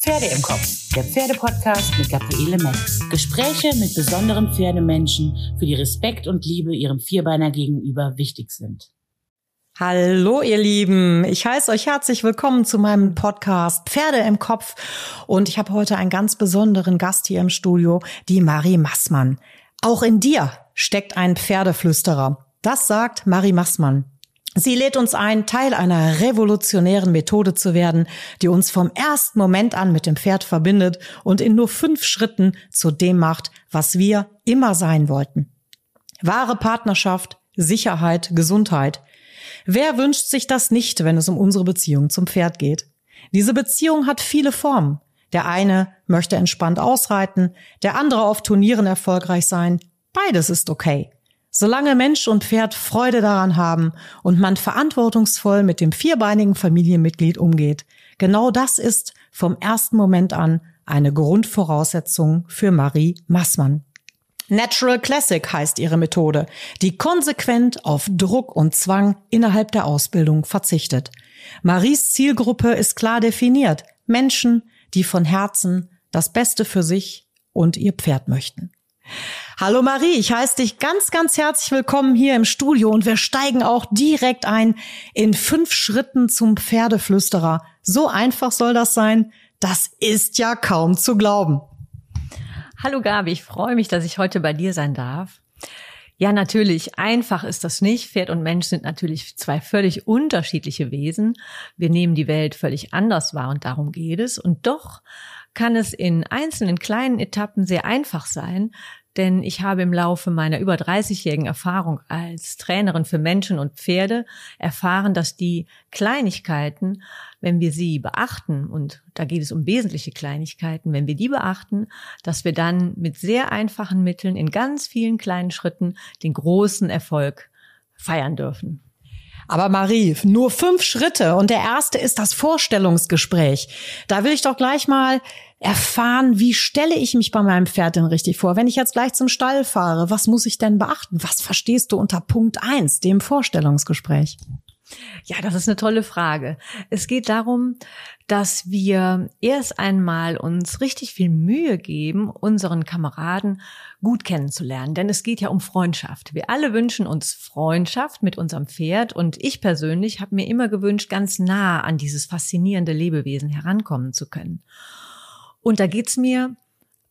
Pferde im Kopf, der Pferdepodcast mit Gabriele Metz. Gespräche mit besonderen Pferdemenschen, für die Respekt und Liebe ihrem Vierbeiner gegenüber wichtig sind. Hallo ihr Lieben, ich heiße euch herzlich willkommen zu meinem Podcast Pferde im Kopf und ich habe heute einen ganz besonderen Gast hier im Studio, die Marie Massmann. Auch in dir steckt ein Pferdeflüsterer. Das sagt Marie Massmann. Sie lädt uns ein, Teil einer revolutionären Methode zu werden, die uns vom ersten Moment an mit dem Pferd verbindet und in nur fünf Schritten zu dem macht, was wir immer sein wollten. Wahre Partnerschaft, Sicherheit, Gesundheit. Wer wünscht sich das nicht, wenn es um unsere Beziehung zum Pferd geht? Diese Beziehung hat viele Formen. Der eine möchte entspannt ausreiten, der andere auf Turnieren erfolgreich sein. Beides ist okay. Solange Mensch und Pferd Freude daran haben und man verantwortungsvoll mit dem vierbeinigen Familienmitglied umgeht, genau das ist vom ersten Moment an eine Grundvoraussetzung für Marie Massmann. Natural Classic heißt ihre Methode, die konsequent auf Druck und Zwang innerhalb der Ausbildung verzichtet. Maries Zielgruppe ist klar definiert. Menschen, die von Herzen das Beste für sich und ihr Pferd möchten. Hallo Marie, ich heiße dich ganz, ganz herzlich willkommen hier im Studio und wir steigen auch direkt ein in fünf Schritten zum Pferdeflüsterer. So einfach soll das sein. Das ist ja kaum zu glauben. Hallo Gabi, ich freue mich, dass ich heute bei dir sein darf. Ja, natürlich, einfach ist das nicht. Pferd und Mensch sind natürlich zwei völlig unterschiedliche Wesen. Wir nehmen die Welt völlig anders wahr und darum geht es. Und doch kann es in einzelnen kleinen Etappen sehr einfach sein, denn ich habe im Laufe meiner über 30-jährigen Erfahrung als Trainerin für Menschen und Pferde erfahren, dass die Kleinigkeiten, wenn wir sie beachten, und da geht es um wesentliche Kleinigkeiten, wenn wir die beachten, dass wir dann mit sehr einfachen Mitteln in ganz vielen kleinen Schritten den großen Erfolg feiern dürfen. Aber Marie, nur fünf Schritte und der erste ist das Vorstellungsgespräch. Da will ich doch gleich mal erfahren, wie stelle ich mich bei meinem Pferd denn richtig vor? Wenn ich jetzt gleich zum Stall fahre, was muss ich denn beachten? Was verstehst du unter Punkt eins, dem Vorstellungsgespräch? Ja, das ist eine tolle Frage. Es geht darum, dass wir erst einmal uns richtig viel Mühe geben, unseren Kameraden gut kennenzulernen. Denn es geht ja um Freundschaft. Wir alle wünschen uns Freundschaft mit unserem Pferd und ich persönlich habe mir immer gewünscht, ganz nah an dieses faszinierende Lebewesen herankommen zu können. Und da geht's mir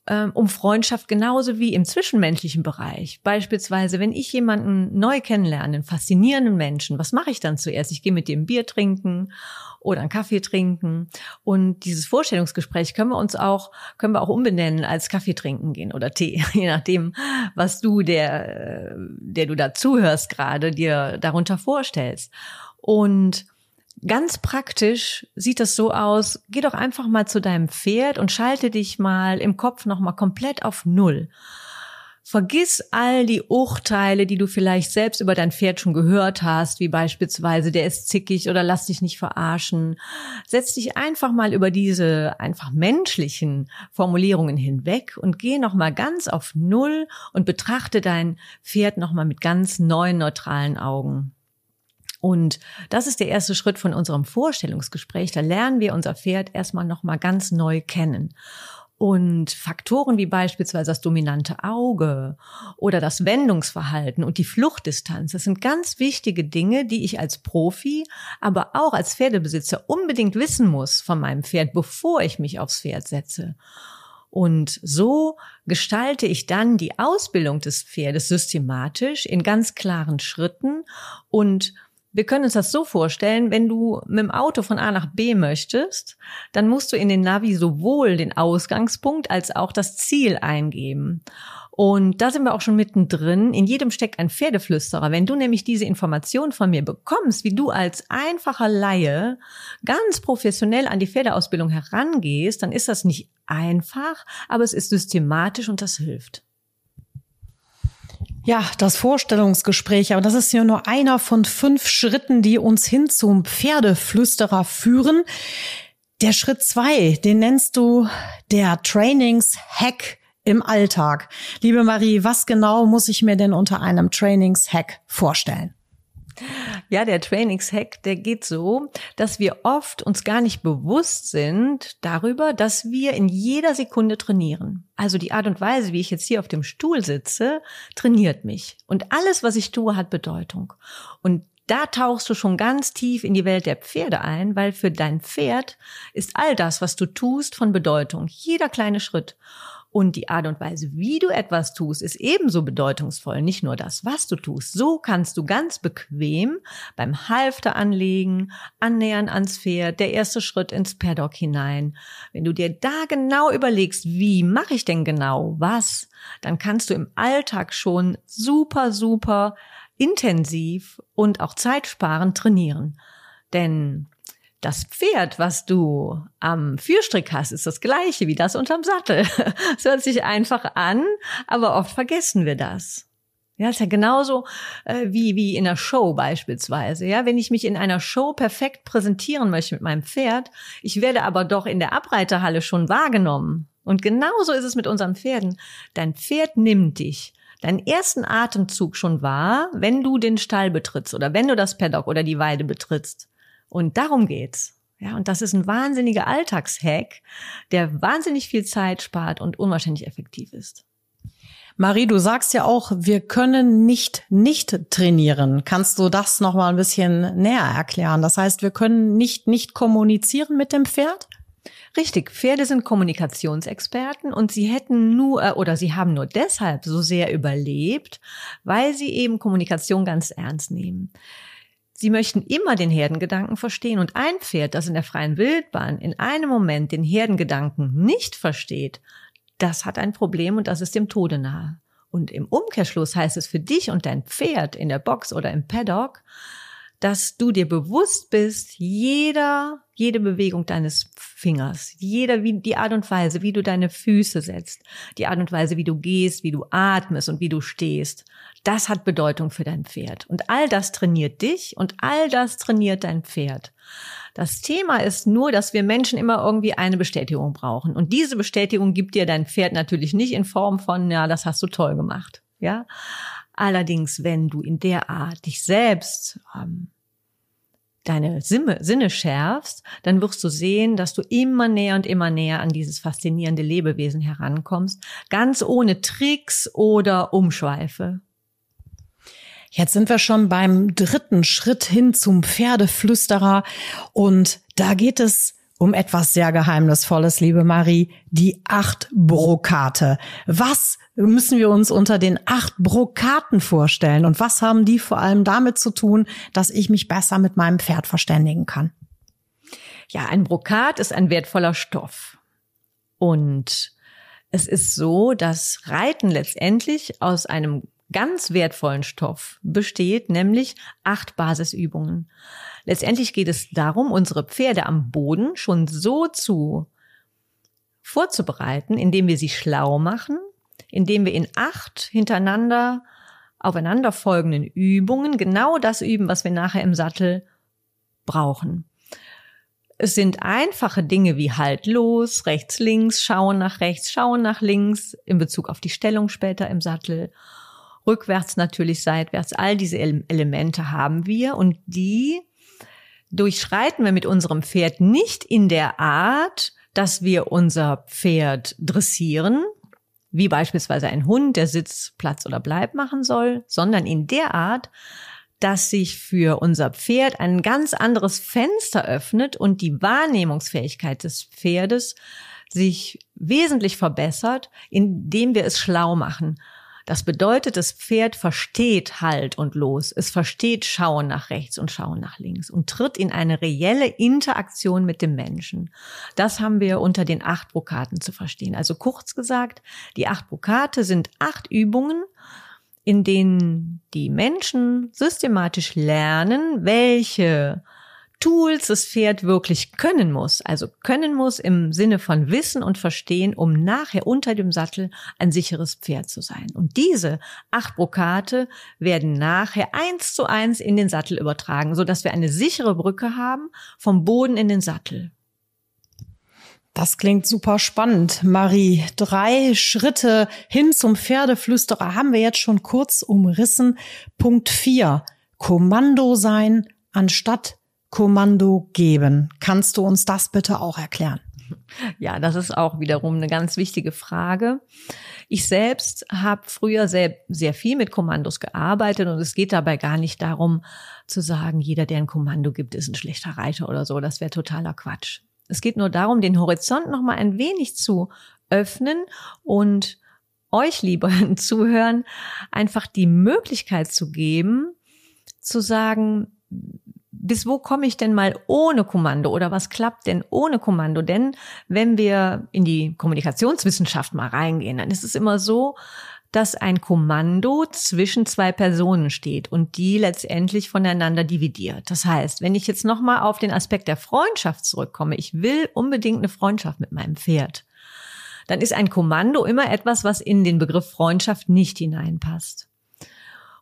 ähm, um Freundschaft genauso wie im zwischenmenschlichen Bereich. Beispielsweise, wenn ich jemanden neu kennenlerne, einen faszinierenden Menschen, was mache ich dann zuerst? Ich gehe mit dem Bier trinken oder einen Kaffee trinken. Und dieses Vorstellungsgespräch können wir uns auch, können wir auch umbenennen als Kaffee trinken gehen oder Tee, je nachdem, was du, der, der du da zuhörst gerade, dir darunter vorstellst. Und Ganz praktisch sieht das so aus, geh doch einfach mal zu deinem Pferd und schalte dich mal im Kopf nochmal komplett auf Null. Vergiss all die Urteile, die du vielleicht selbst über dein Pferd schon gehört hast, wie beispielsweise, der ist zickig oder lass dich nicht verarschen. Setz dich einfach mal über diese einfach menschlichen Formulierungen hinweg und geh nochmal ganz auf Null und betrachte dein Pferd nochmal mit ganz neuen, neutralen Augen. Und das ist der erste Schritt von unserem Vorstellungsgespräch. Da lernen wir unser Pferd erstmal nochmal ganz neu kennen. Und Faktoren wie beispielsweise das dominante Auge oder das Wendungsverhalten und die Fluchtdistanz, das sind ganz wichtige Dinge, die ich als Profi, aber auch als Pferdebesitzer unbedingt wissen muss von meinem Pferd, bevor ich mich aufs Pferd setze. Und so gestalte ich dann die Ausbildung des Pferdes systematisch in ganz klaren Schritten und wir können uns das so vorstellen, wenn du mit dem Auto von A nach B möchtest, dann musst du in den Navi sowohl den Ausgangspunkt als auch das Ziel eingeben. Und da sind wir auch schon mittendrin. In jedem steckt ein Pferdeflüsterer. Wenn du nämlich diese Information von mir bekommst, wie du als einfacher Laie ganz professionell an die Pferdeausbildung herangehst, dann ist das nicht einfach, aber es ist systematisch und das hilft. Ja, das Vorstellungsgespräch, aber das ist ja nur einer von fünf Schritten, die uns hin zum Pferdeflüsterer führen. Der Schritt zwei, den nennst du der Trainingshack im Alltag. Liebe Marie, was genau muss ich mir denn unter einem Trainingshack vorstellen? Ja, der Trainingshack, der geht so, dass wir oft uns gar nicht bewusst sind darüber, dass wir in jeder Sekunde trainieren. Also die Art und Weise, wie ich jetzt hier auf dem Stuhl sitze, trainiert mich. Und alles, was ich tue, hat Bedeutung. Und da tauchst du schon ganz tief in die Welt der Pferde ein, weil für dein Pferd ist all das, was du tust, von Bedeutung. Jeder kleine Schritt. Und die Art und Weise, wie du etwas tust, ist ebenso bedeutungsvoll. Nicht nur das, was du tust. So kannst du ganz bequem beim Halfter anlegen, annähern ans Pferd, der erste Schritt ins Paddock hinein. Wenn du dir da genau überlegst, wie mache ich denn genau was, dann kannst du im Alltag schon super, super intensiv und auch zeitsparend trainieren. Denn das Pferd, was du am Führstrick hast, ist das gleiche wie das unterm Sattel. Es hört sich einfach an, aber oft vergessen wir das. Ja, ist ja genauso äh, wie, wie in einer Show beispielsweise. Ja, wenn ich mich in einer Show perfekt präsentieren möchte mit meinem Pferd, ich werde aber doch in der Abreiterhalle schon wahrgenommen. Und genauso ist es mit unseren Pferden. Dein Pferd nimmt dich deinen ersten Atemzug schon wahr, wenn du den Stall betrittst oder wenn du das Paddock oder die Weide betrittst. Und darum geht's. Ja, und das ist ein wahnsinniger Alltagshack, der wahnsinnig viel Zeit spart und unwahrscheinlich effektiv ist. Marie, du sagst ja auch, wir können nicht nicht trainieren. Kannst du das noch mal ein bisschen näher erklären? Das heißt, wir können nicht nicht kommunizieren mit dem Pferd? Richtig, Pferde sind Kommunikationsexperten und sie hätten nur äh, oder sie haben nur deshalb so sehr überlebt, weil sie eben Kommunikation ganz ernst nehmen. Sie möchten immer den Herdengedanken verstehen und ein Pferd, das in der freien Wildbahn in einem Moment den Herdengedanken nicht versteht, das hat ein Problem und das ist dem Tode nahe. Und im Umkehrschluss heißt es für dich und dein Pferd in der Box oder im Paddock, dass du dir bewusst bist, jeder, jede Bewegung deines Fingers, jeder, wie, die Art und Weise, wie du deine Füße setzt, die Art und Weise, wie du gehst, wie du atmest und wie du stehst, das hat Bedeutung für dein Pferd. Und all das trainiert dich und all das trainiert dein Pferd. Das Thema ist nur, dass wir Menschen immer irgendwie eine Bestätigung brauchen. Und diese Bestätigung gibt dir dein Pferd natürlich nicht in Form von, ja, das hast du toll gemacht. Ja. Allerdings, wenn du in der Art dich selbst ähm, deine Sinne, Sinne schärfst, dann wirst du sehen, dass du immer näher und immer näher an dieses faszinierende Lebewesen herankommst, ganz ohne Tricks oder Umschweife. Jetzt sind wir schon beim dritten Schritt hin zum Pferdeflüsterer und da geht es um etwas sehr Geheimnisvolles, liebe Marie, die acht Brokate. Was müssen wir uns unter den acht Brokaten vorstellen und was haben die vor allem damit zu tun, dass ich mich besser mit meinem Pferd verständigen kann? Ja, ein Brokat ist ein wertvoller Stoff. Und es ist so, dass Reiten letztendlich aus einem ganz wertvollen Stoff besteht, nämlich acht Basisübungen. Letztendlich geht es darum, unsere Pferde am Boden schon so zu vorzubereiten, indem wir sie schlau machen, indem wir in acht hintereinander aufeinanderfolgenden Übungen genau das üben, was wir nachher im Sattel brauchen. Es sind einfache Dinge wie halt los, rechts, links, schauen nach rechts, schauen nach links in Bezug auf die Stellung später im Sattel rückwärts natürlich, seitwärts. All diese Elemente haben wir und die durchschreiten wir mit unserem Pferd nicht in der Art, dass wir unser Pferd dressieren, wie beispielsweise ein Hund, der Sitz, Platz oder Bleib machen soll, sondern in der Art, dass sich für unser Pferd ein ganz anderes Fenster öffnet und die Wahrnehmungsfähigkeit des Pferdes sich wesentlich verbessert, indem wir es schlau machen. Das bedeutet, das Pferd versteht Halt und Los. Es versteht Schauen nach rechts und Schauen nach links und tritt in eine reelle Interaktion mit dem Menschen. Das haben wir unter den acht Brokaten zu verstehen. Also kurz gesagt, die acht Brokate sind acht Übungen, in denen die Menschen systematisch lernen, welche Tools das Pferd wirklich können muss. Also können muss im Sinne von Wissen und Verstehen, um nachher unter dem Sattel ein sicheres Pferd zu sein. Und diese acht Brokate werden nachher eins zu eins in den Sattel übertragen, so dass wir eine sichere Brücke haben vom Boden in den Sattel. Das klingt super spannend, Marie. Drei Schritte hin zum Pferdeflüsterer haben wir jetzt schon kurz umrissen. Punkt vier Kommando sein anstatt Kommando geben. Kannst du uns das bitte auch erklären? Ja, das ist auch wiederum eine ganz wichtige Frage. Ich selbst habe früher sehr, sehr viel mit Kommandos gearbeitet und es geht dabei gar nicht darum zu sagen, jeder, der ein Kommando gibt, ist ein schlechter Reiter oder so. Das wäre totaler Quatsch. Es geht nur darum, den Horizont noch mal ein wenig zu öffnen und euch, lieber Zuhören, einfach die Möglichkeit zu geben, zu sagen, bis wo komme ich denn mal ohne Kommando oder was klappt denn ohne Kommando? Denn wenn wir in die Kommunikationswissenschaft mal reingehen, dann ist es immer so, dass ein Kommando zwischen zwei Personen steht und die letztendlich voneinander dividiert. Das heißt, wenn ich jetzt nochmal auf den Aspekt der Freundschaft zurückkomme, ich will unbedingt eine Freundschaft mit meinem Pferd, dann ist ein Kommando immer etwas, was in den Begriff Freundschaft nicht hineinpasst.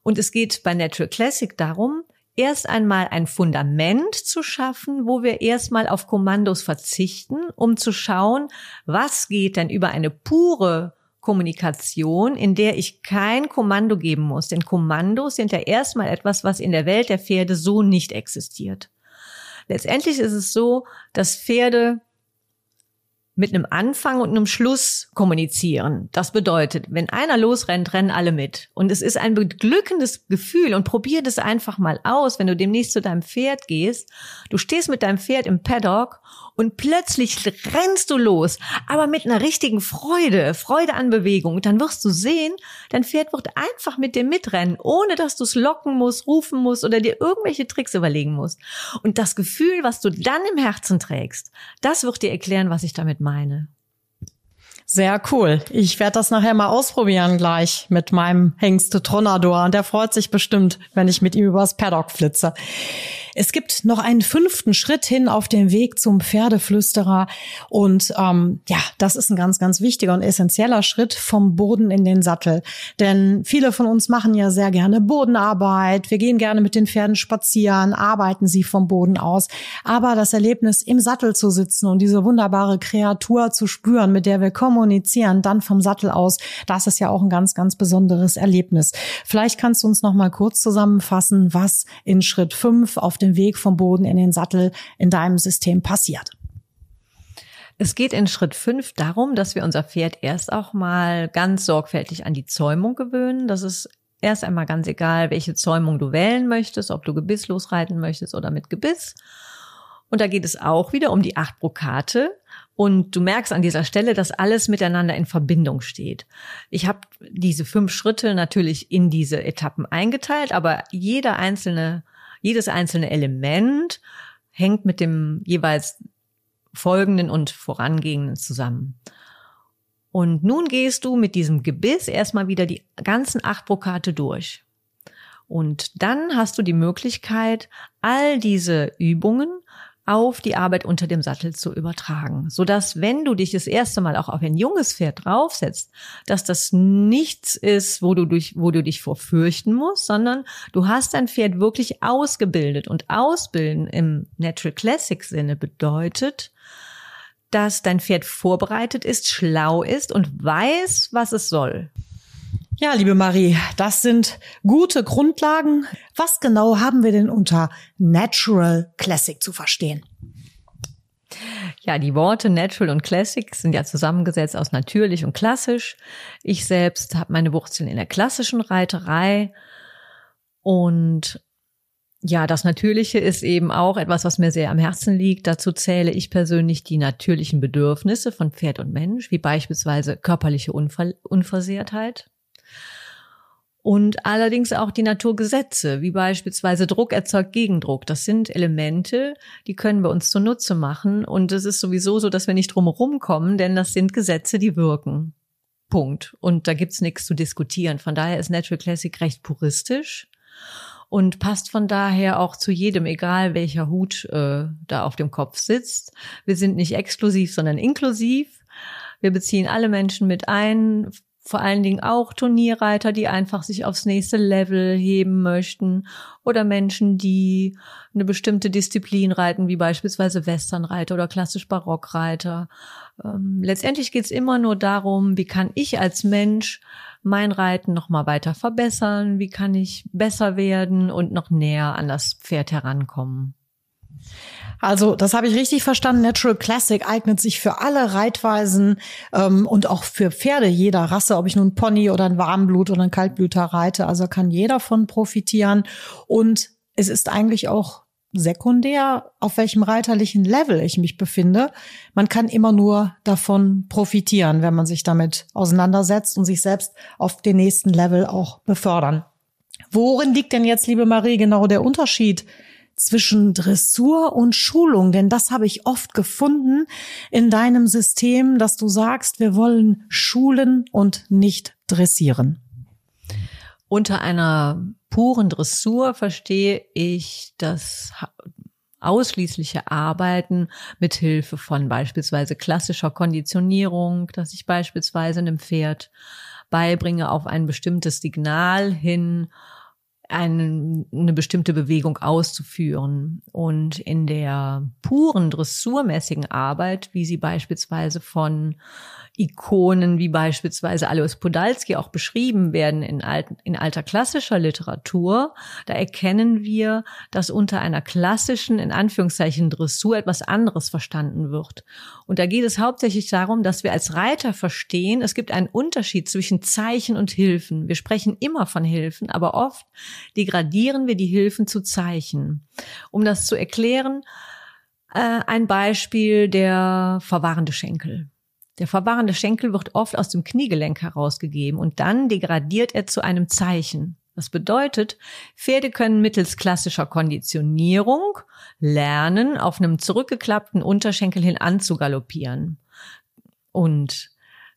Und es geht bei Natural Classic darum, erst einmal ein Fundament zu schaffen, wo wir erstmal auf Kommandos verzichten, um zu schauen, was geht denn über eine pure Kommunikation, in der ich kein Kommando geben muss. Denn Kommandos sind ja erstmal etwas, was in der Welt der Pferde so nicht existiert. Letztendlich ist es so, dass Pferde mit einem Anfang und einem Schluss kommunizieren. Das bedeutet, wenn einer losrennt, rennen alle mit. Und es ist ein beglückendes Gefühl und probier das einfach mal aus, wenn du demnächst zu deinem Pferd gehst. Du stehst mit deinem Pferd im Paddock und plötzlich rennst du los, aber mit einer richtigen Freude, Freude an Bewegung. Und dann wirst du sehen, dein Pferd wird einfach mit dir mitrennen, ohne dass du es locken musst, rufen musst oder dir irgendwelche Tricks überlegen musst. Und das Gefühl, was du dann im Herzen trägst, das wird dir erklären, was ich damit meine. Sehr cool. Ich werde das nachher mal ausprobieren gleich mit meinem Hengste Tronador. Und der freut sich bestimmt, wenn ich mit ihm übers Paddock flitze. Es gibt noch einen fünften Schritt hin auf dem Weg zum Pferdeflüsterer. Und ähm, ja, das ist ein ganz, ganz wichtiger und essentieller Schritt vom Boden in den Sattel. Denn viele von uns machen ja sehr gerne Bodenarbeit. Wir gehen gerne mit den Pferden spazieren, arbeiten sie vom Boden aus. Aber das Erlebnis, im Sattel zu sitzen und diese wunderbare Kreatur zu spüren, mit der wir kommunizieren, dann vom Sattel aus, das ist ja auch ein ganz, ganz besonderes Erlebnis. Vielleicht kannst du uns noch mal kurz zusammenfassen, was in Schritt fünf auf dem dem Weg vom Boden in den Sattel in deinem System passiert. Es geht in Schritt fünf darum, dass wir unser Pferd erst auch mal ganz sorgfältig an die Zäumung gewöhnen. Das ist erst einmal ganz egal, welche Zäumung du wählen möchtest, ob du gebisslos reiten möchtest oder mit Gebiss. Und da geht es auch wieder um die acht Brokate. Und du merkst an dieser Stelle, dass alles miteinander in Verbindung steht. Ich habe diese fünf Schritte natürlich in diese Etappen eingeteilt, aber jeder einzelne jedes einzelne Element hängt mit dem jeweils folgenden und vorangehenden zusammen. Und nun gehst du mit diesem Gebiss erstmal wieder die ganzen acht Brokate durch. Und dann hast du die Möglichkeit, all diese Übungen auf die Arbeit unter dem Sattel zu übertragen, so dass wenn du dich das erste Mal auch auf ein junges Pferd draufsetzt, dass das nichts ist, wo du dich, wo du dich vor fürchten musst, sondern du hast dein Pferd wirklich ausgebildet und ausbilden im Natural Classic Sinne bedeutet, dass dein Pferd vorbereitet ist, schlau ist und weiß, was es soll. Ja, liebe Marie, das sind gute Grundlagen. Was genau haben wir denn unter Natural Classic zu verstehen? Ja, die Worte Natural und Classic sind ja zusammengesetzt aus natürlich und klassisch. Ich selbst habe meine Wurzeln in der klassischen Reiterei und ja, das Natürliche ist eben auch etwas, was mir sehr am Herzen liegt. Dazu zähle ich persönlich die natürlichen Bedürfnisse von Pferd und Mensch, wie beispielsweise körperliche Unver Unversehrtheit, und allerdings auch die Naturgesetze, wie beispielsweise Druck erzeugt Gegendruck. Das sind Elemente, die können wir uns zunutze machen. Und es ist sowieso so, dass wir nicht drumherum kommen, denn das sind Gesetze, die wirken. Punkt. Und da gibt's nichts zu diskutieren. Von daher ist Natural Classic recht puristisch und passt von daher auch zu jedem, egal welcher Hut äh, da auf dem Kopf sitzt. Wir sind nicht exklusiv, sondern inklusiv. Wir beziehen alle Menschen mit ein, vor allen Dingen auch Turnierreiter, die einfach sich aufs nächste Level heben möchten oder Menschen, die eine bestimmte Disziplin reiten, wie beispielsweise Westernreiter oder klassisch Barockreiter. Ähm, letztendlich geht es immer nur darum, wie kann ich als Mensch mein Reiten noch mal weiter verbessern, wie kann ich besser werden und noch näher an das Pferd herankommen. Also, das habe ich richtig verstanden. Natural Classic eignet sich für alle Reitweisen ähm, und auch für Pferde jeder Rasse, ob ich nun Pony oder ein Warmblut oder ein Kaltblüter reite. Also kann jeder von profitieren. Und es ist eigentlich auch sekundär, auf welchem reiterlichen Level ich mich befinde. Man kann immer nur davon profitieren, wenn man sich damit auseinandersetzt und sich selbst auf den nächsten Level auch befördern. Worin liegt denn jetzt, liebe Marie, genau der Unterschied zwischen Dressur und Schulung? Denn das habe ich oft gefunden in deinem System, dass du sagst, wir wollen schulen und nicht dressieren. Unter einer puren Dressur verstehe ich das ausschließliche Arbeiten mit Hilfe von beispielsweise klassischer Konditionierung, dass ich beispielsweise einem Pferd beibringe, auf ein bestimmtes Signal hin eine, eine bestimmte Bewegung auszuführen. Und in der puren dressurmäßigen Arbeit, wie sie beispielsweise von Ikonen wie beispielsweise Alois Podalski auch beschrieben werden in, alten, in alter klassischer Literatur, da erkennen wir, dass unter einer klassischen, in Anführungszeichen, Dressur etwas anderes verstanden wird. Und da geht es hauptsächlich darum, dass wir als Reiter verstehen, es gibt einen Unterschied zwischen Zeichen und Hilfen. Wir sprechen immer von Hilfen, aber oft degradieren wir die Hilfen zu Zeichen. Um das zu erklären, äh, ein Beispiel der verwahrende Schenkel. Der verwahrende Schenkel wird oft aus dem Kniegelenk herausgegeben und dann degradiert er zu einem Zeichen. Das bedeutet, Pferde können mittels klassischer Konditionierung lernen, auf einem zurückgeklappten Unterschenkel hin anzugaloppieren. Und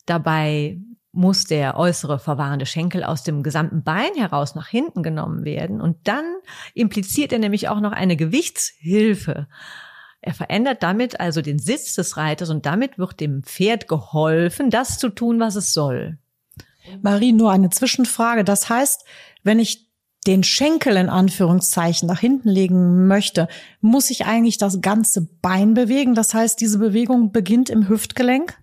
dabei muss der äußere verwahrende Schenkel aus dem gesamten Bein heraus nach hinten genommen werden. Und dann impliziert er nämlich auch noch eine Gewichtshilfe. Er verändert damit also den Sitz des Reiters und damit wird dem Pferd geholfen, das zu tun, was es soll. Marie, nur eine Zwischenfrage. Das heißt, wenn ich den Schenkel in Anführungszeichen nach hinten legen möchte, muss ich eigentlich das ganze Bein bewegen. Das heißt, diese Bewegung beginnt im Hüftgelenk?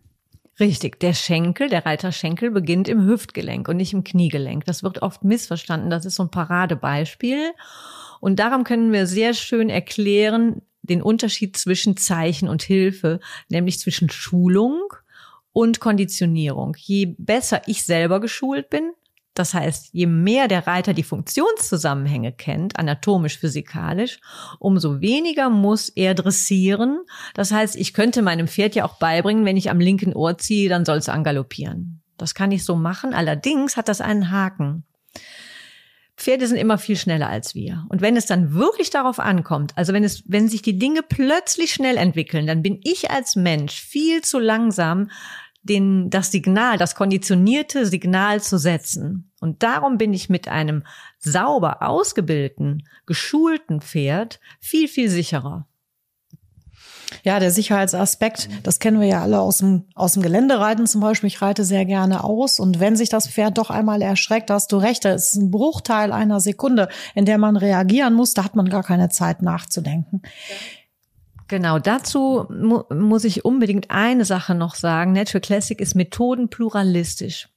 Richtig, der Schenkel, der Reiterschenkel beginnt im Hüftgelenk und nicht im Kniegelenk. Das wird oft missverstanden. Das ist so ein Paradebeispiel. Und darum können wir sehr schön erklären, den Unterschied zwischen Zeichen und Hilfe, nämlich zwischen Schulung und Konditionierung. Je besser ich selber geschult bin, das heißt, je mehr der Reiter die Funktionszusammenhänge kennt, anatomisch, physikalisch, umso weniger muss er dressieren. Das heißt, ich könnte meinem Pferd ja auch beibringen, wenn ich am linken Ohr ziehe, dann soll es angaloppieren. Das kann ich so machen. Allerdings hat das einen Haken. Pferde sind immer viel schneller als wir. Und wenn es dann wirklich darauf ankommt, also wenn es, wenn sich die Dinge plötzlich schnell entwickeln, dann bin ich als Mensch viel zu langsam, den, das Signal, das konditionierte Signal zu setzen. Und darum bin ich mit einem sauber ausgebildeten, geschulten Pferd viel, viel sicherer. Ja, der Sicherheitsaspekt, das kennen wir ja alle aus dem, aus dem Geländereiten zum Beispiel. Ich reite sehr gerne aus und wenn sich das Pferd doch einmal erschreckt, hast du recht, da ist ein Bruchteil einer Sekunde, in der man reagieren muss, da hat man gar keine Zeit nachzudenken. Genau, dazu mu muss ich unbedingt eine Sache noch sagen. Natural Classic ist methodenpluralistisch.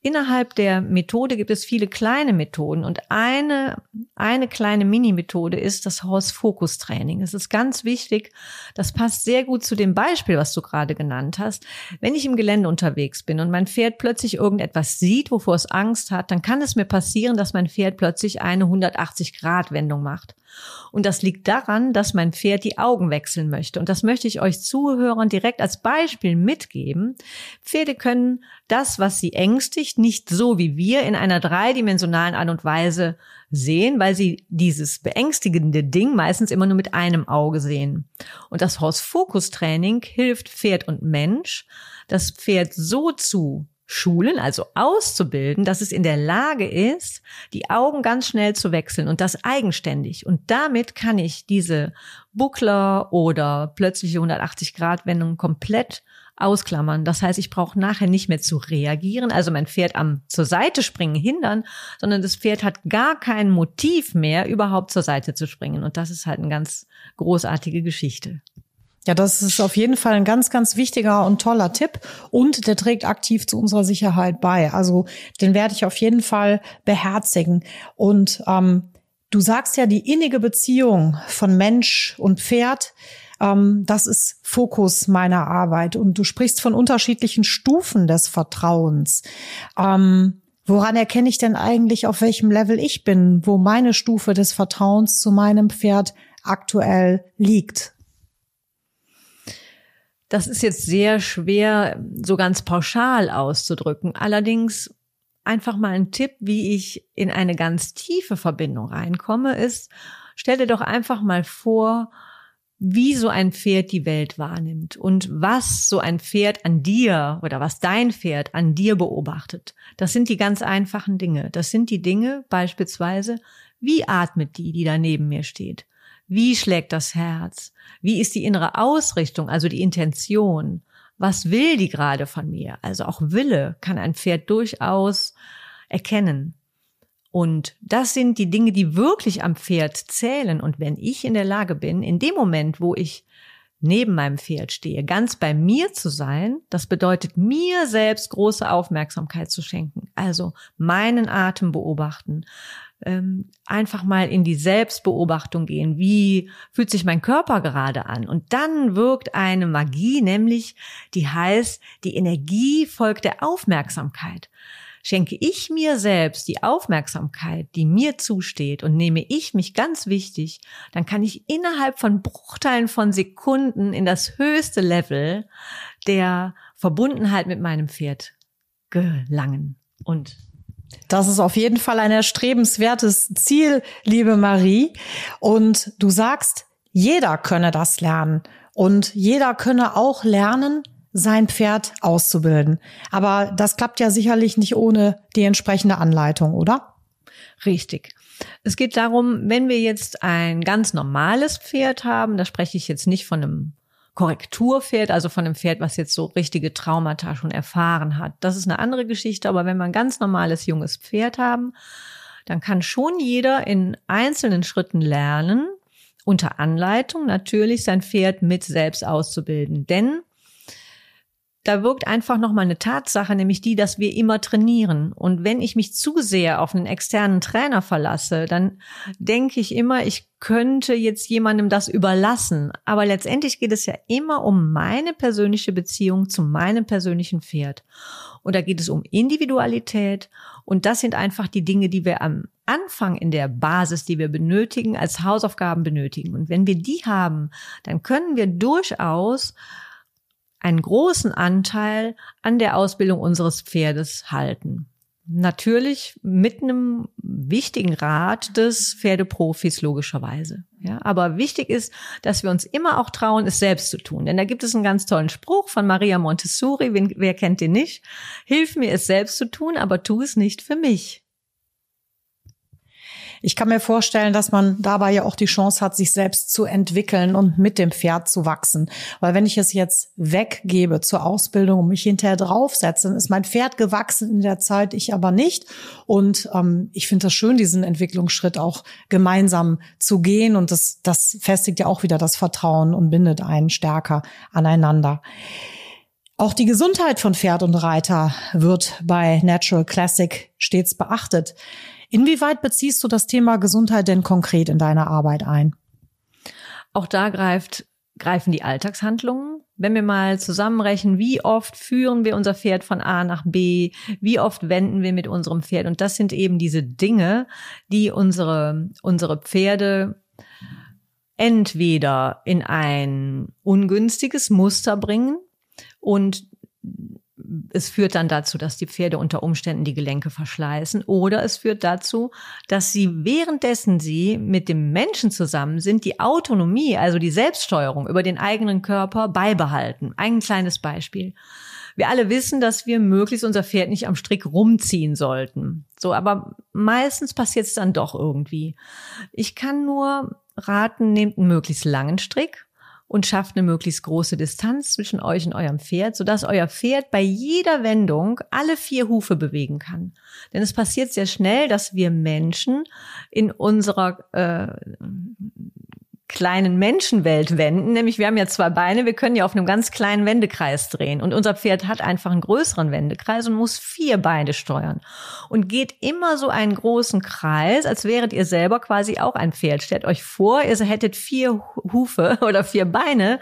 Innerhalb der Methode gibt es viele kleine Methoden und eine, eine kleine Mini-Methode ist das Horse-Focus-Training. Es ist ganz wichtig, das passt sehr gut zu dem Beispiel, was du gerade genannt hast. Wenn ich im Gelände unterwegs bin und mein Pferd plötzlich irgendetwas sieht, wovor es Angst hat, dann kann es mir passieren, dass mein Pferd plötzlich eine 180-Grad-Wendung macht. Und das liegt daran, dass mein Pferd die Augen wechseln möchte. Und das möchte ich euch Zuhörern direkt als Beispiel mitgeben. Pferde können das, was sie ängstigt, nicht so wie wir in einer dreidimensionalen Art und Weise sehen, weil sie dieses beängstigende Ding meistens immer nur mit einem Auge sehen. Und das Horse-Focus-Training hilft Pferd und Mensch, das Pferd so zu schulen, also auszubilden, dass es in der Lage ist, die Augen ganz schnell zu wechseln und das eigenständig. Und damit kann ich diese Buckler oder plötzliche 180-Grad-Wendung komplett ausklammern. Das heißt, ich brauche nachher nicht mehr zu reagieren, also mein Pferd am zur Seite springen hindern, sondern das Pferd hat gar kein Motiv mehr, überhaupt zur Seite zu springen. Und das ist halt eine ganz großartige Geschichte. Ja, das ist auf jeden Fall ein ganz, ganz wichtiger und toller Tipp und der trägt aktiv zu unserer Sicherheit bei. Also den werde ich auf jeden Fall beherzigen. Und ähm, du sagst ja, die innige Beziehung von Mensch und Pferd, ähm, das ist Fokus meiner Arbeit. Und du sprichst von unterschiedlichen Stufen des Vertrauens. Ähm, Woran erkenne ich denn eigentlich, auf welchem Level ich bin, wo meine Stufe des Vertrauens zu meinem Pferd aktuell liegt? Das ist jetzt sehr schwer, so ganz pauschal auszudrücken. Allerdings einfach mal ein Tipp, wie ich in eine ganz tiefe Verbindung reinkomme, ist, stell dir doch einfach mal vor, wie so ein Pferd die Welt wahrnimmt und was so ein Pferd an dir oder was dein Pferd an dir beobachtet. Das sind die ganz einfachen Dinge. Das sind die Dinge beispielsweise, wie atmet die, die da neben mir steht? Wie schlägt das Herz? Wie ist die innere Ausrichtung, also die Intention? Was will die gerade von mir? Also auch Wille kann ein Pferd durchaus erkennen. Und das sind die Dinge, die wirklich am Pferd zählen. Und wenn ich in der Lage bin, in dem Moment, wo ich neben meinem Pferd stehe, ganz bei mir zu sein, das bedeutet mir selbst große Aufmerksamkeit zu schenken. Also meinen Atem beobachten, ähm, einfach mal in die Selbstbeobachtung gehen. Wie fühlt sich mein Körper gerade an? Und dann wirkt eine Magie, nämlich die heißt, die Energie folgt der Aufmerksamkeit. Schenke ich mir selbst die Aufmerksamkeit, die mir zusteht und nehme ich mich ganz wichtig, dann kann ich innerhalb von Bruchteilen von Sekunden in das höchste Level der Verbundenheit mit meinem Pferd gelangen. Und das ist auf jeden Fall ein erstrebenswertes Ziel, liebe Marie. Und du sagst, jeder könne das lernen. Und jeder könne auch lernen, sein Pferd auszubilden. Aber das klappt ja sicherlich nicht ohne die entsprechende Anleitung, oder? Richtig. Es geht darum, wenn wir jetzt ein ganz normales Pferd haben, da spreche ich jetzt nicht von einem Korrekturpferd, also von einem Pferd, was jetzt so richtige Traumata schon erfahren hat. Das ist eine andere Geschichte, aber wenn wir ein ganz normales junges Pferd haben, dann kann schon jeder in einzelnen Schritten lernen, unter Anleitung natürlich sein Pferd mit selbst auszubilden. Denn da wirkt einfach nochmal eine Tatsache, nämlich die, dass wir immer trainieren. Und wenn ich mich zu sehr auf einen externen Trainer verlasse, dann denke ich immer, ich könnte jetzt jemandem das überlassen. Aber letztendlich geht es ja immer um meine persönliche Beziehung zu meinem persönlichen Pferd. Und da geht es um Individualität. Und das sind einfach die Dinge, die wir am Anfang in der Basis, die wir benötigen, als Hausaufgaben benötigen. Und wenn wir die haben, dann können wir durchaus einen großen Anteil an der Ausbildung unseres Pferdes halten. Natürlich mit einem wichtigen Rat des Pferdeprofis logischerweise. Ja, aber wichtig ist, dass wir uns immer auch trauen, es selbst zu tun. Denn da gibt es einen ganz tollen Spruch von Maria Montessori. Wen, wer kennt den nicht? Hilf mir, es selbst zu tun, aber tu es nicht für mich. Ich kann mir vorstellen, dass man dabei ja auch die Chance hat, sich selbst zu entwickeln und mit dem Pferd zu wachsen. Weil wenn ich es jetzt weggebe zur Ausbildung und mich hinterher draufsetze, dann ist mein Pferd gewachsen in der Zeit, ich aber nicht. Und ähm, ich finde das schön, diesen Entwicklungsschritt auch gemeinsam zu gehen. Und das, das festigt ja auch wieder das Vertrauen und bindet einen stärker aneinander. Auch die Gesundheit von Pferd und Reiter wird bei Natural Classic stets beachtet. Inwieweit beziehst du das Thema Gesundheit denn konkret in deine Arbeit ein? Auch da greift, greifen die Alltagshandlungen. Wenn wir mal zusammenrechnen, wie oft führen wir unser Pferd von A nach B, wie oft wenden wir mit unserem Pferd. Und das sind eben diese Dinge, die unsere, unsere Pferde entweder in ein ungünstiges Muster bringen und es führt dann dazu, dass die Pferde unter Umständen die Gelenke verschleißen oder es führt dazu, dass sie währenddessen sie mit dem Menschen zusammen sind, die Autonomie, also die Selbststeuerung über den eigenen Körper beibehalten. Ein kleines Beispiel. Wir alle wissen, dass wir möglichst unser Pferd nicht am Strick rumziehen sollten. So, aber meistens passiert es dann doch irgendwie. Ich kann nur raten, nehmt einen möglichst langen Strick und schafft eine möglichst große Distanz zwischen euch und eurem Pferd, sodass euer Pferd bei jeder Wendung alle vier Hufe bewegen kann. Denn es passiert sehr schnell, dass wir Menschen in unserer äh, kleinen Menschenwelt wenden. Nämlich wir haben ja zwei Beine, wir können ja auf einem ganz kleinen Wendekreis drehen. Und unser Pferd hat einfach einen größeren Wendekreis und muss vier Beine steuern. Und geht immer so einen großen Kreis, als wäret ihr selber quasi auch ein Pferd. Stellt euch vor, ihr hättet vier Hufe oder vier Beine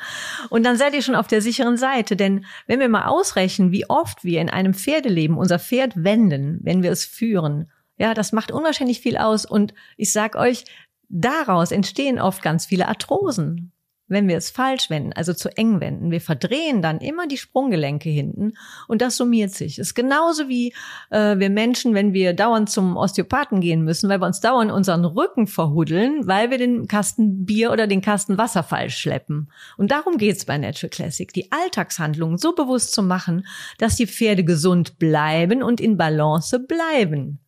und dann seid ihr schon auf der sicheren Seite. Denn wenn wir mal ausrechnen, wie oft wir in einem Pferdeleben unser Pferd wenden, wenn wir es führen, ja, das macht unwahrscheinlich viel aus. Und ich sag euch, Daraus entstehen oft ganz viele Arthrosen, wenn wir es falsch wenden, also zu eng wenden. Wir verdrehen dann immer die Sprunggelenke hinten und das summiert sich. Ist genauso wie äh, wir Menschen, wenn wir dauernd zum Osteopathen gehen müssen, weil wir uns dauernd unseren Rücken verhuddeln, weil wir den Kasten Bier oder den Kasten Wasser falsch schleppen. Und darum geht's bei Natural Classic, die Alltagshandlungen so bewusst zu machen, dass die Pferde gesund bleiben und in Balance bleiben.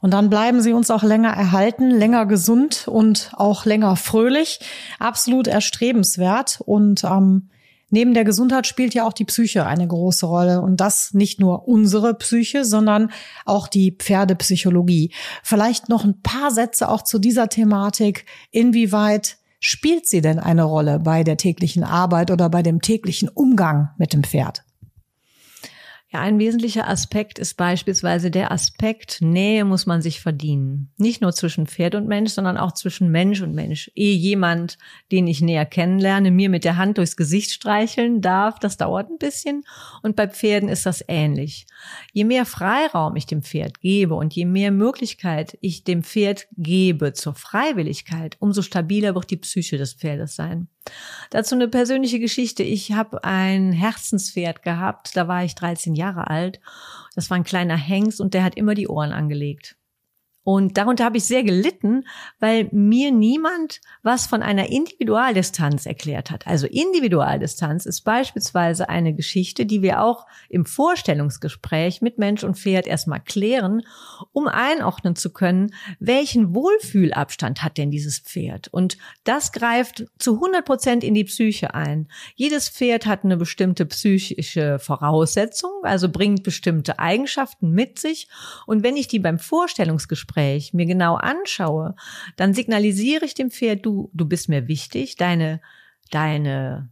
Und dann bleiben sie uns auch länger erhalten, länger gesund und auch länger fröhlich. Absolut erstrebenswert. Und ähm, neben der Gesundheit spielt ja auch die Psyche eine große Rolle. Und das nicht nur unsere Psyche, sondern auch die Pferdepsychologie. Vielleicht noch ein paar Sätze auch zu dieser Thematik. Inwieweit spielt sie denn eine Rolle bei der täglichen Arbeit oder bei dem täglichen Umgang mit dem Pferd? Ja, ein wesentlicher Aspekt ist beispielsweise der Aspekt, Nähe muss man sich verdienen. Nicht nur zwischen Pferd und Mensch, sondern auch zwischen Mensch und Mensch. Ehe jemand, den ich näher kennenlerne, mir mit der Hand durchs Gesicht streicheln darf, das dauert ein bisschen. Und bei Pferden ist das ähnlich. Je mehr Freiraum ich dem Pferd gebe und je mehr Möglichkeit ich dem Pferd gebe zur Freiwilligkeit, umso stabiler wird die Psyche des Pferdes sein. Dazu eine persönliche Geschichte. Ich habe ein Herzenspferd gehabt, da war ich 13 Jahre alt. Das war ein kleiner Hengst und der hat immer die Ohren angelegt. Und darunter habe ich sehr gelitten, weil mir niemand was von einer Individualdistanz erklärt hat. Also Individualdistanz ist beispielsweise eine Geschichte, die wir auch im Vorstellungsgespräch mit Mensch und Pferd erstmal klären, um einordnen zu können, welchen Wohlfühlabstand hat denn dieses Pferd. Und das greift zu 100 Prozent in die Psyche ein. Jedes Pferd hat eine bestimmte psychische Voraussetzung, also bringt bestimmte Eigenschaften mit sich. Und wenn ich die beim Vorstellungsgespräch Gespräch mir genau anschaue, dann signalisiere ich dem Pferd, du, du bist mir wichtig, deine, deine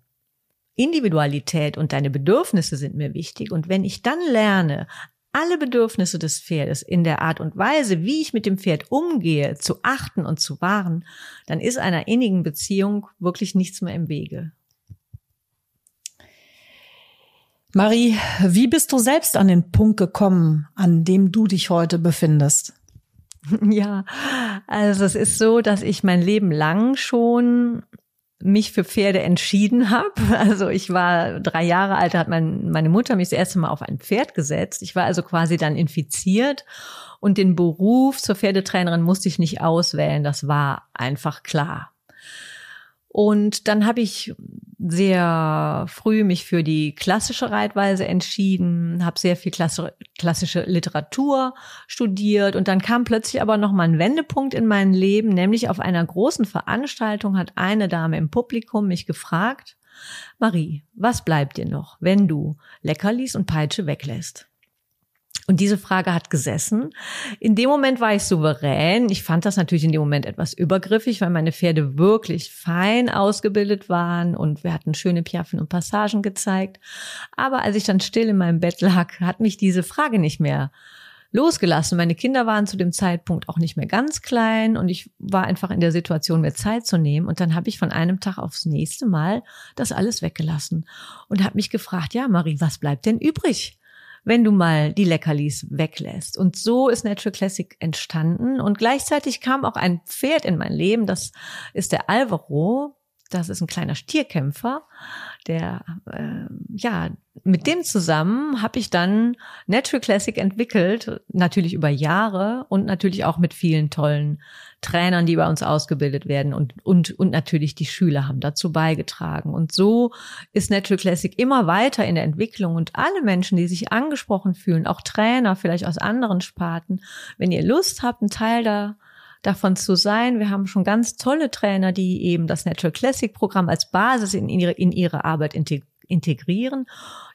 Individualität und deine Bedürfnisse sind mir wichtig. Und wenn ich dann lerne, alle Bedürfnisse des Pferdes in der Art und Weise, wie ich mit dem Pferd umgehe, zu achten und zu wahren, dann ist einer innigen Beziehung wirklich nichts mehr im Wege. Marie, wie bist du selbst an den Punkt gekommen, an dem du dich heute befindest? Ja, also es ist so, dass ich mein Leben lang schon mich für Pferde entschieden habe. Also ich war drei Jahre alt, hat mein, meine Mutter mich das erste Mal auf ein Pferd gesetzt. Ich war also quasi dann infiziert und den Beruf zur Pferdetrainerin musste ich nicht auswählen. Das war einfach klar. Und dann habe ich sehr früh mich für die klassische Reitweise entschieden, habe sehr viel klassische Literatur studiert und dann kam plötzlich aber noch mal ein Wendepunkt in mein Leben, nämlich auf einer großen Veranstaltung hat eine Dame im Publikum mich gefragt, Marie, was bleibt dir noch, wenn du Leckerlis und Peitsche weglässt? Und diese Frage hat gesessen. In dem Moment war ich souverän. Ich fand das natürlich in dem Moment etwas übergriffig, weil meine Pferde wirklich fein ausgebildet waren und wir hatten schöne Piaffen und Passagen gezeigt. Aber als ich dann still in meinem Bett lag, hat mich diese Frage nicht mehr losgelassen. Meine Kinder waren zu dem Zeitpunkt auch nicht mehr ganz klein und ich war einfach in der Situation, mir Zeit zu nehmen. Und dann habe ich von einem Tag aufs nächste Mal das alles weggelassen und habe mich gefragt, ja, Marie, was bleibt denn übrig? Wenn du mal die Leckerlis weglässt. Und so ist Natural Classic entstanden. Und gleichzeitig kam auch ein Pferd in mein Leben. Das ist der Alvaro. Das ist ein kleiner Stierkämpfer, der äh, ja mit dem zusammen habe ich dann Natural Classic entwickelt, natürlich über Jahre und natürlich auch mit vielen tollen Trainern, die bei uns ausgebildet werden und, und, und natürlich die Schüler haben dazu beigetragen. Und so ist Natural Classic immer weiter in der Entwicklung und alle Menschen, die sich angesprochen fühlen, auch Trainer vielleicht aus anderen Sparten, wenn ihr Lust habt, ein Teil da davon zu sein. Wir haben schon ganz tolle Trainer, die eben das Natural Classic Programm als Basis in ihre, in ihre Arbeit integrieren.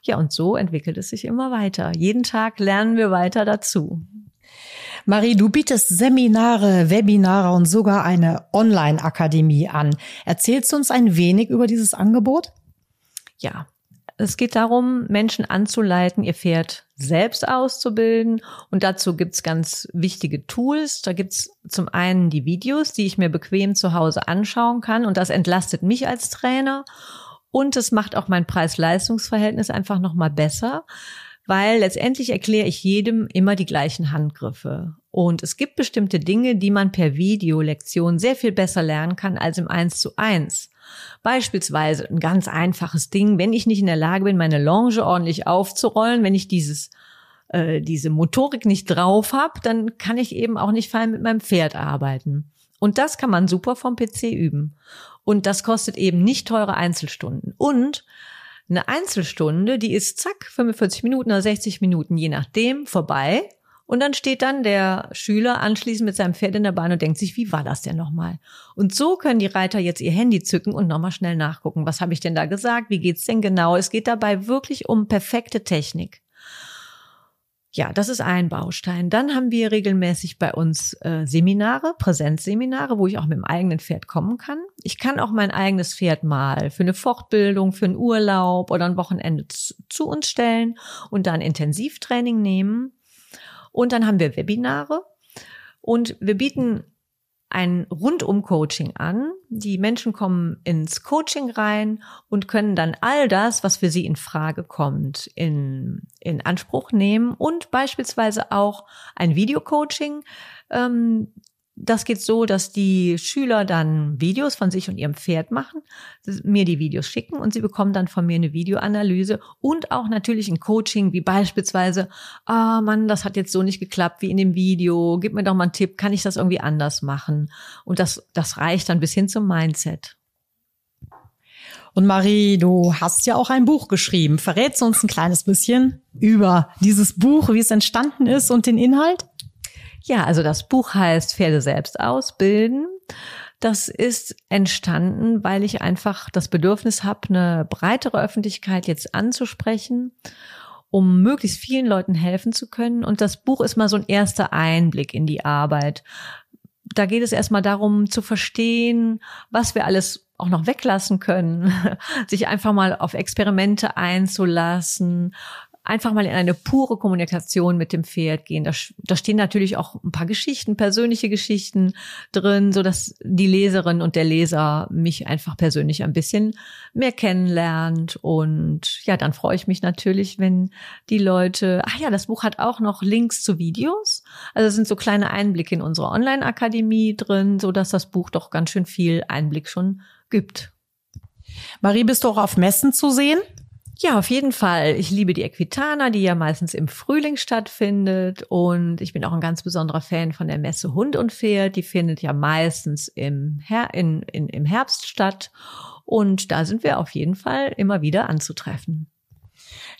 Ja, und so entwickelt es sich immer weiter. Jeden Tag lernen wir weiter dazu. Marie, du bietest Seminare, Webinare und sogar eine Online-Akademie an. Erzählst du uns ein wenig über dieses Angebot? Ja, es geht darum, Menschen anzuleiten, ihr Pferd selbst auszubilden. Und dazu gibt's ganz wichtige Tools. Da gibt's zum einen die Videos, die ich mir bequem zu Hause anschauen kann. Und das entlastet mich als Trainer. Und es macht auch mein Preis-Leistungs-Verhältnis einfach nochmal besser, weil letztendlich erkläre ich jedem immer die gleichen Handgriffe. Und es gibt bestimmte Dinge, die man per Videolektion sehr viel besser lernen kann als im Eins zu eins. Beispielsweise ein ganz einfaches Ding, wenn ich nicht in der Lage bin, meine Longe ordentlich aufzurollen, wenn ich dieses äh, diese Motorik nicht drauf habe, dann kann ich eben auch nicht fein mit meinem Pferd arbeiten. Und das kann man super vom PC üben. Und das kostet eben nicht teure Einzelstunden. Und eine Einzelstunde, die ist zack, 45 Minuten oder 60 Minuten, je nachdem, vorbei. Und dann steht dann der Schüler anschließend mit seinem Pferd in der Bahn und denkt sich, wie war das denn nochmal? Und so können die Reiter jetzt ihr Handy zücken und nochmal schnell nachgucken. Was habe ich denn da gesagt? Wie geht's denn genau? Es geht dabei wirklich um perfekte Technik. Ja, das ist ein Baustein. Dann haben wir regelmäßig bei uns äh, Seminare, Präsenzseminare, wo ich auch mit dem eigenen Pferd kommen kann. Ich kann auch mein eigenes Pferd mal für eine Fortbildung, für einen Urlaub oder ein Wochenende zu, zu uns stellen und dann Intensivtraining nehmen. Und dann haben wir Webinare und wir bieten ein Rundum-Coaching an. Die Menschen kommen ins Coaching rein und können dann all das, was für sie in Frage kommt, in, in Anspruch nehmen und beispielsweise auch ein Videocoaching ähm, das geht so, dass die Schüler dann Videos von sich und ihrem Pferd machen, mir die Videos schicken und sie bekommen dann von mir eine Videoanalyse und auch natürlich ein Coaching, wie beispielsweise, ah oh Mann, das hat jetzt so nicht geklappt wie in dem Video, gib mir doch mal einen Tipp, kann ich das irgendwie anders machen? Und das, das reicht dann bis hin zum Mindset. Und Marie, du hast ja auch ein Buch geschrieben. Verrätst du uns ein kleines bisschen über dieses Buch, wie es entstanden ist und den Inhalt? Ja, also das Buch heißt Pferde selbst ausbilden. Das ist entstanden, weil ich einfach das Bedürfnis habe, eine breitere Öffentlichkeit jetzt anzusprechen, um möglichst vielen Leuten helfen zu können. Und das Buch ist mal so ein erster Einblick in die Arbeit. Da geht es erstmal darum zu verstehen, was wir alles auch noch weglassen können, sich einfach mal auf Experimente einzulassen, einfach mal in eine pure Kommunikation mit dem Pferd gehen. Da, da stehen natürlich auch ein paar Geschichten, persönliche Geschichten drin, so dass die Leserin und der Leser mich einfach persönlich ein bisschen mehr kennenlernt. Und ja, dann freue ich mich natürlich, wenn die Leute, ach ja, das Buch hat auch noch Links zu Videos. Also es sind so kleine Einblicke in unsere Online-Akademie drin, so dass das Buch doch ganz schön viel Einblick schon gibt. Marie, bist du auch auf Messen zu sehen? Ja, auf jeden Fall. Ich liebe die Equitana, die ja meistens im Frühling stattfindet. Und ich bin auch ein ganz besonderer Fan von der Messe Hund und Pferd. Die findet ja meistens im, Her in, in, im Herbst statt. Und da sind wir auf jeden Fall immer wieder anzutreffen.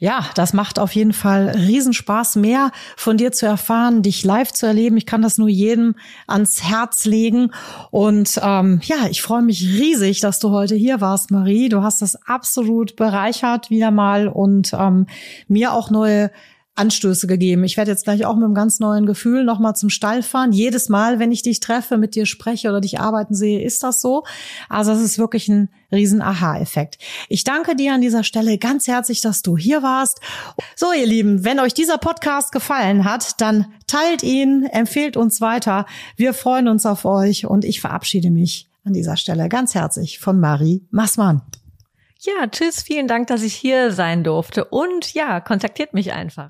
Ja, das macht auf jeden Fall Riesenspaß, mehr von dir zu erfahren, dich live zu erleben. Ich kann das nur jedem ans Herz legen. Und ähm, ja, ich freue mich riesig, dass du heute hier warst, Marie. Du hast das absolut bereichert wieder mal und ähm, mir auch neue Anstöße gegeben. Ich werde jetzt gleich auch mit einem ganz neuen Gefühl nochmal zum Stall fahren. Jedes Mal, wenn ich dich treffe, mit dir spreche oder dich arbeiten sehe, ist das so. Also es ist wirklich ein riesen Aha-Effekt. Ich danke dir an dieser Stelle ganz herzlich, dass du hier warst. So, ihr Lieben, wenn euch dieser Podcast gefallen hat, dann teilt ihn, empfehlt uns weiter. Wir freuen uns auf euch und ich verabschiede mich an dieser Stelle ganz herzlich von Marie Massmann. Ja, tschüss, vielen Dank, dass ich hier sein durfte und ja, kontaktiert mich einfach.